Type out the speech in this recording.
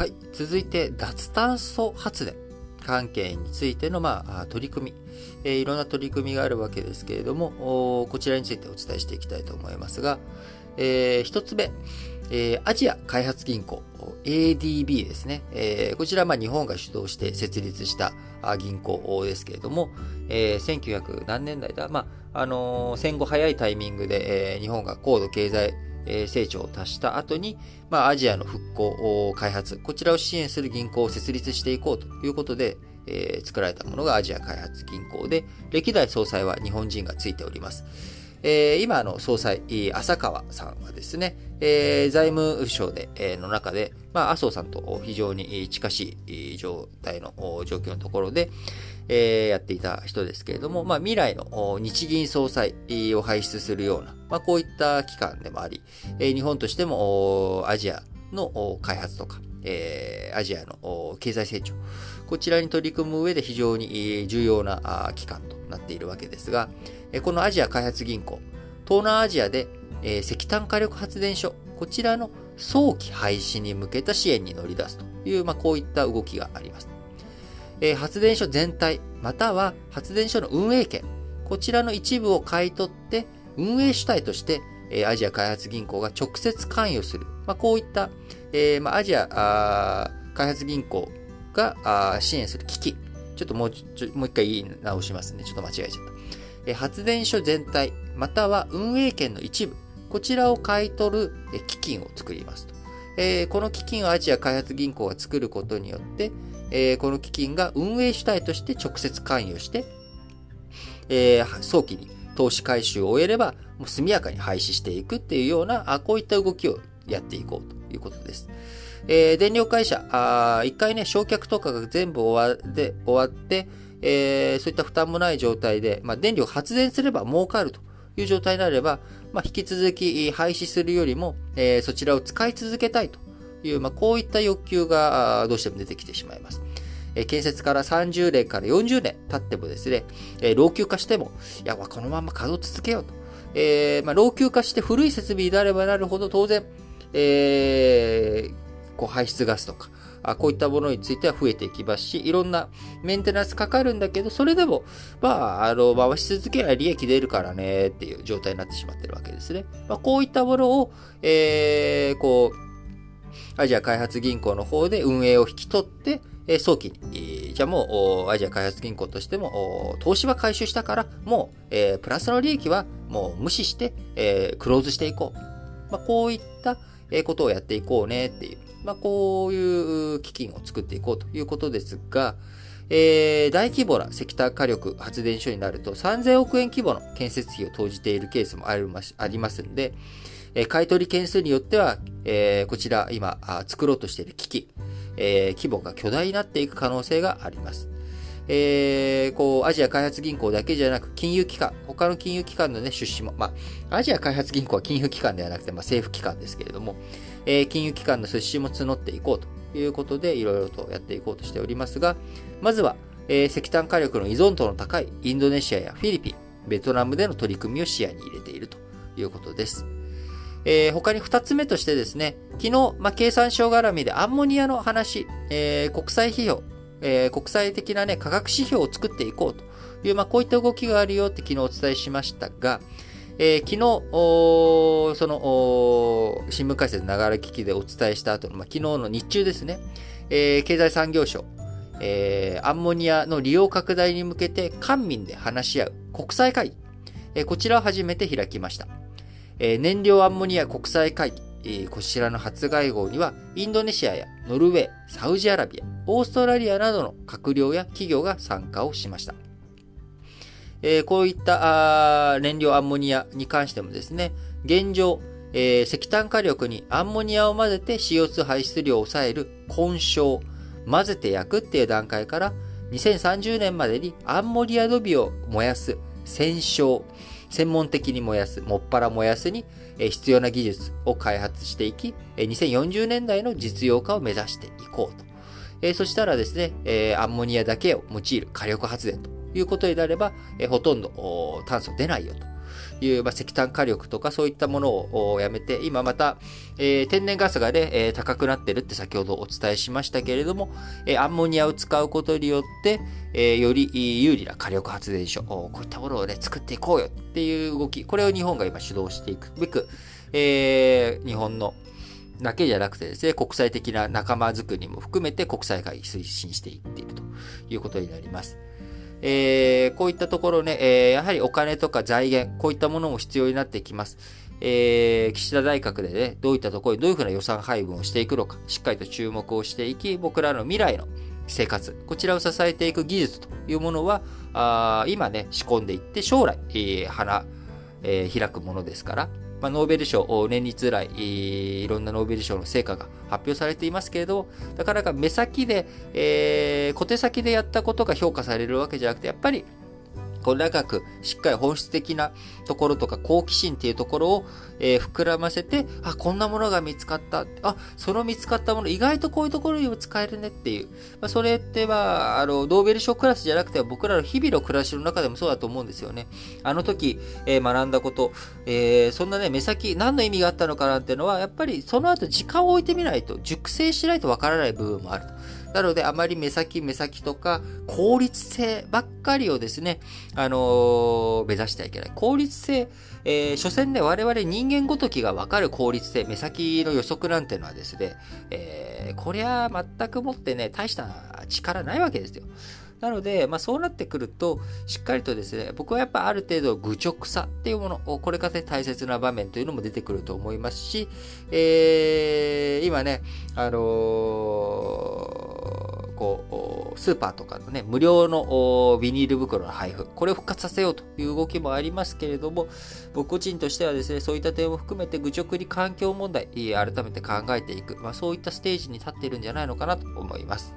はい。続いて、脱炭素発電関係についての、まあ、取り組み、えー、いろんな取り組みがあるわけですけれども、こちらについてお伝えしていきたいと思いますが、えー、一つ目、えー、アジア開発銀行、ADB ですね。えー、こちらまあ日本が主導して設立した銀行ですけれども、えー、1900何年代だ、まあ、あのー、戦後早いタイミングで、えー、日本が高度経済え成長を達した後に、まあ、アジアの復興、開発、こちらを支援する銀行を設立していこうということで、えー、作られたものがアジア開発銀行で、歴代総裁は日本人がついております。えー、今の総裁、浅川さんはですね、えー、財務省で、えー、の中で、まあ、麻生さんと非常に近しい状態の状況のところで、えー、やっていた人ですけれども、まあ、未来の日銀総裁を輩出するような、まあ、こういった機関でもあり、えー、日本としてもアジアの開発とか、えー、アジアの経済成長、こちらに取り組む上で非常に重要な機関となっているわけですが、このアジア開発銀行、東南アジアで石炭火力発電所、こちらの早期廃止に向けた支援に乗り出すという、まあ、こういった動きがあります。え発電所全体、または発電所の運営権、こちらの一部を買い取って、運営主体として、えアジア開発銀行が直接関与する。まあ、こういった、えー、まあ、アジア開発銀行が支援する機器。ちょっともう、もう一回言い直しますね。ちょっと間違えちゃった。え発電所全体、または運営権の一部、こちらを買い取る基金を作りますと。えー、この基金をアジア開発銀行が作ることによって、えー、この基金が運営主体として直接関与して、えー、早期に投資回収を終えれば、もう速やかに廃止していくっていうような、あこういった動きをやっていこうということです。えー、電力会社、あ一回ね、焼却とかが全部終わって終わって、えー、そういった負担もない状態で、まあ、電力発電すれば儲かるという状態になれば、まあ、引き続き廃止するよりも、えー、そちらを使い続けたいという、まあ、こういった欲求がどうしても出てきてしまいます。え建設から30年から40年経ってもですね、え老朽化しても、いや、このまま稼働続けようと。えー、まあ、老朽化して古い設備になればなるほど当然、えー、こう排出ガスとか、あこういったものについては増えていきますし、いろんなメンテナンスかかるんだけど、それでも、まあ、あの、回し続けば利益出るからね、っていう状態になってしまってるわけですね。まあ、こういったものを、えー、こう、アジア開発銀行の方で運営を引き取って、早期に、じゃあもう、アジア開発銀行としても、投資は回収したから、もう、プラスの利益はもう無視して、クローズしていこう。まあ、こういったことをやっていこうねっていう、まあ、こういう基金を作っていこうということですが、えー、大規模な石炭火力発電所になると3000億円規模の建設費を投じているケースもありますんで、えー、買取件数によっては、えー、こちら今作ろうとしている機器、えー、規模が巨大になっていく可能性があります。えー、こう、アジア開発銀行だけじゃなく、金融機関、他の金融機関のね、出資も、まあ、アジア開発銀行は金融機関ではなくて、まあ、政府機関ですけれども、えー、金融機関の出資も募っていこうということで、いろいろとやっていこうとしておりますが、まずは、えー、石炭火力の依存度の高いインドネシアやフィリピン、ベトナムでの取り組みを視野に入れているということです。えー、他に二つ目としてですね、昨日、まあ、経産省絡みでアンモニアの話、えー、国際費用、えー、国際的なね、価格指標を作っていこうという、まあ、こういった動きがあるよって昨日お伝えしましたが、えー、昨日、その、新聞解説ながら聞きでお伝えした後の、まあ、昨日の日中ですね、えー、経済産業省、えー、アンモニアの利用拡大に向けて官民で話し合う国際会議、えー、こちらを初めて開きました。え、燃料アンモニア国際会議、え、こちらの初会合には、インドネシアやノルウェー、サウジアラビア、オーストラリアなどの閣僚や企業が参加をしました。え、こういった燃料アンモニアに関してもですね、現状、え、石炭火力にアンモニアを混ぜて CO2 排出量を抑える混焼、混ぜて焼くっていう段階から、2030年までにアンモニア土ビを燃やす、戦焼、専門的に燃やす、もっぱら燃やすに必要な技術を開発していき、2040年代の実用化を目指していこうと。そしたらですね、アンモニアだけを用いる火力発電ということになれば、ほとんど炭素出ないよという、まあ、石炭火力とかそういったものをやめて、今また、えー、天然ガスがね、えー、高くなってるって先ほどお伝えしましたけれども、えー、アンモニアを使うことによって、えより有利な火力発電所、こういったものをね、作っていこうよっていう動き、これを日本が今主導していくべく、え日本のだけじゃなくてですね、国際的な仲間づくりも含めて国際会議推進していっているということになります。えー、こういったところね、えー、やはりお金とか財源、こういったものも必要になってきます。えー、岸田内閣でね、どういったところにどういうふうな予算配分をしていくのか、しっかりと注目をしていき、僕らの未来の生活、こちらを支えていく技術というものは、あ今ね、仕込んでいって、将来、えー、花、えー、開くものですから、まあ、ノーベル賞、年に来い、いろんなノーベル賞の成果が発表されていますけれども、なかなか目先で、えー、小手先でやったことが評価されるわけじゃなくて、やっぱりこう長くしっかり本質的なところとか好奇心っていうところを、えー、膨らませて、あ、こんなものが見つかった。あ、その見つかったもの、意外とこういうところにも使えるねっていう。まあ、それってまあ、あの、ノーベル賞クラスじゃなくて僕らの日々の暮らしの中でもそうだと思うんですよね。あの時、えー、学んだこと、えー、そんなね、目先、何の意味があったのかなっていうのは、やっぱりその後時間を置いてみないと、熟成しないとわからない部分もあると。なので、あまり目先目先とか、効率性ばっかりをですね、あのー、目指してはいけない。効率性、えー、所詮ね、我々人間ごときがわかる効率性、目先の予測なんてのはですね、えー、こりゃ全くもってね、大した力ないわけですよ。なので、まあ、そうなってくると、しっかりとですね、僕はやっぱある程度愚直さっていうものを、これから大切な場面というのも出てくると思いますし、えー、今ね、あのーこう、スーパーとかのね、無料のビニール袋の配布、これを復活させようという動きもありますけれども、僕個人としてはですね、そういった点を含めて愚直に環境問題、改めて考えていく、まあ、そういったステージに立っているんじゃないのかなと思います。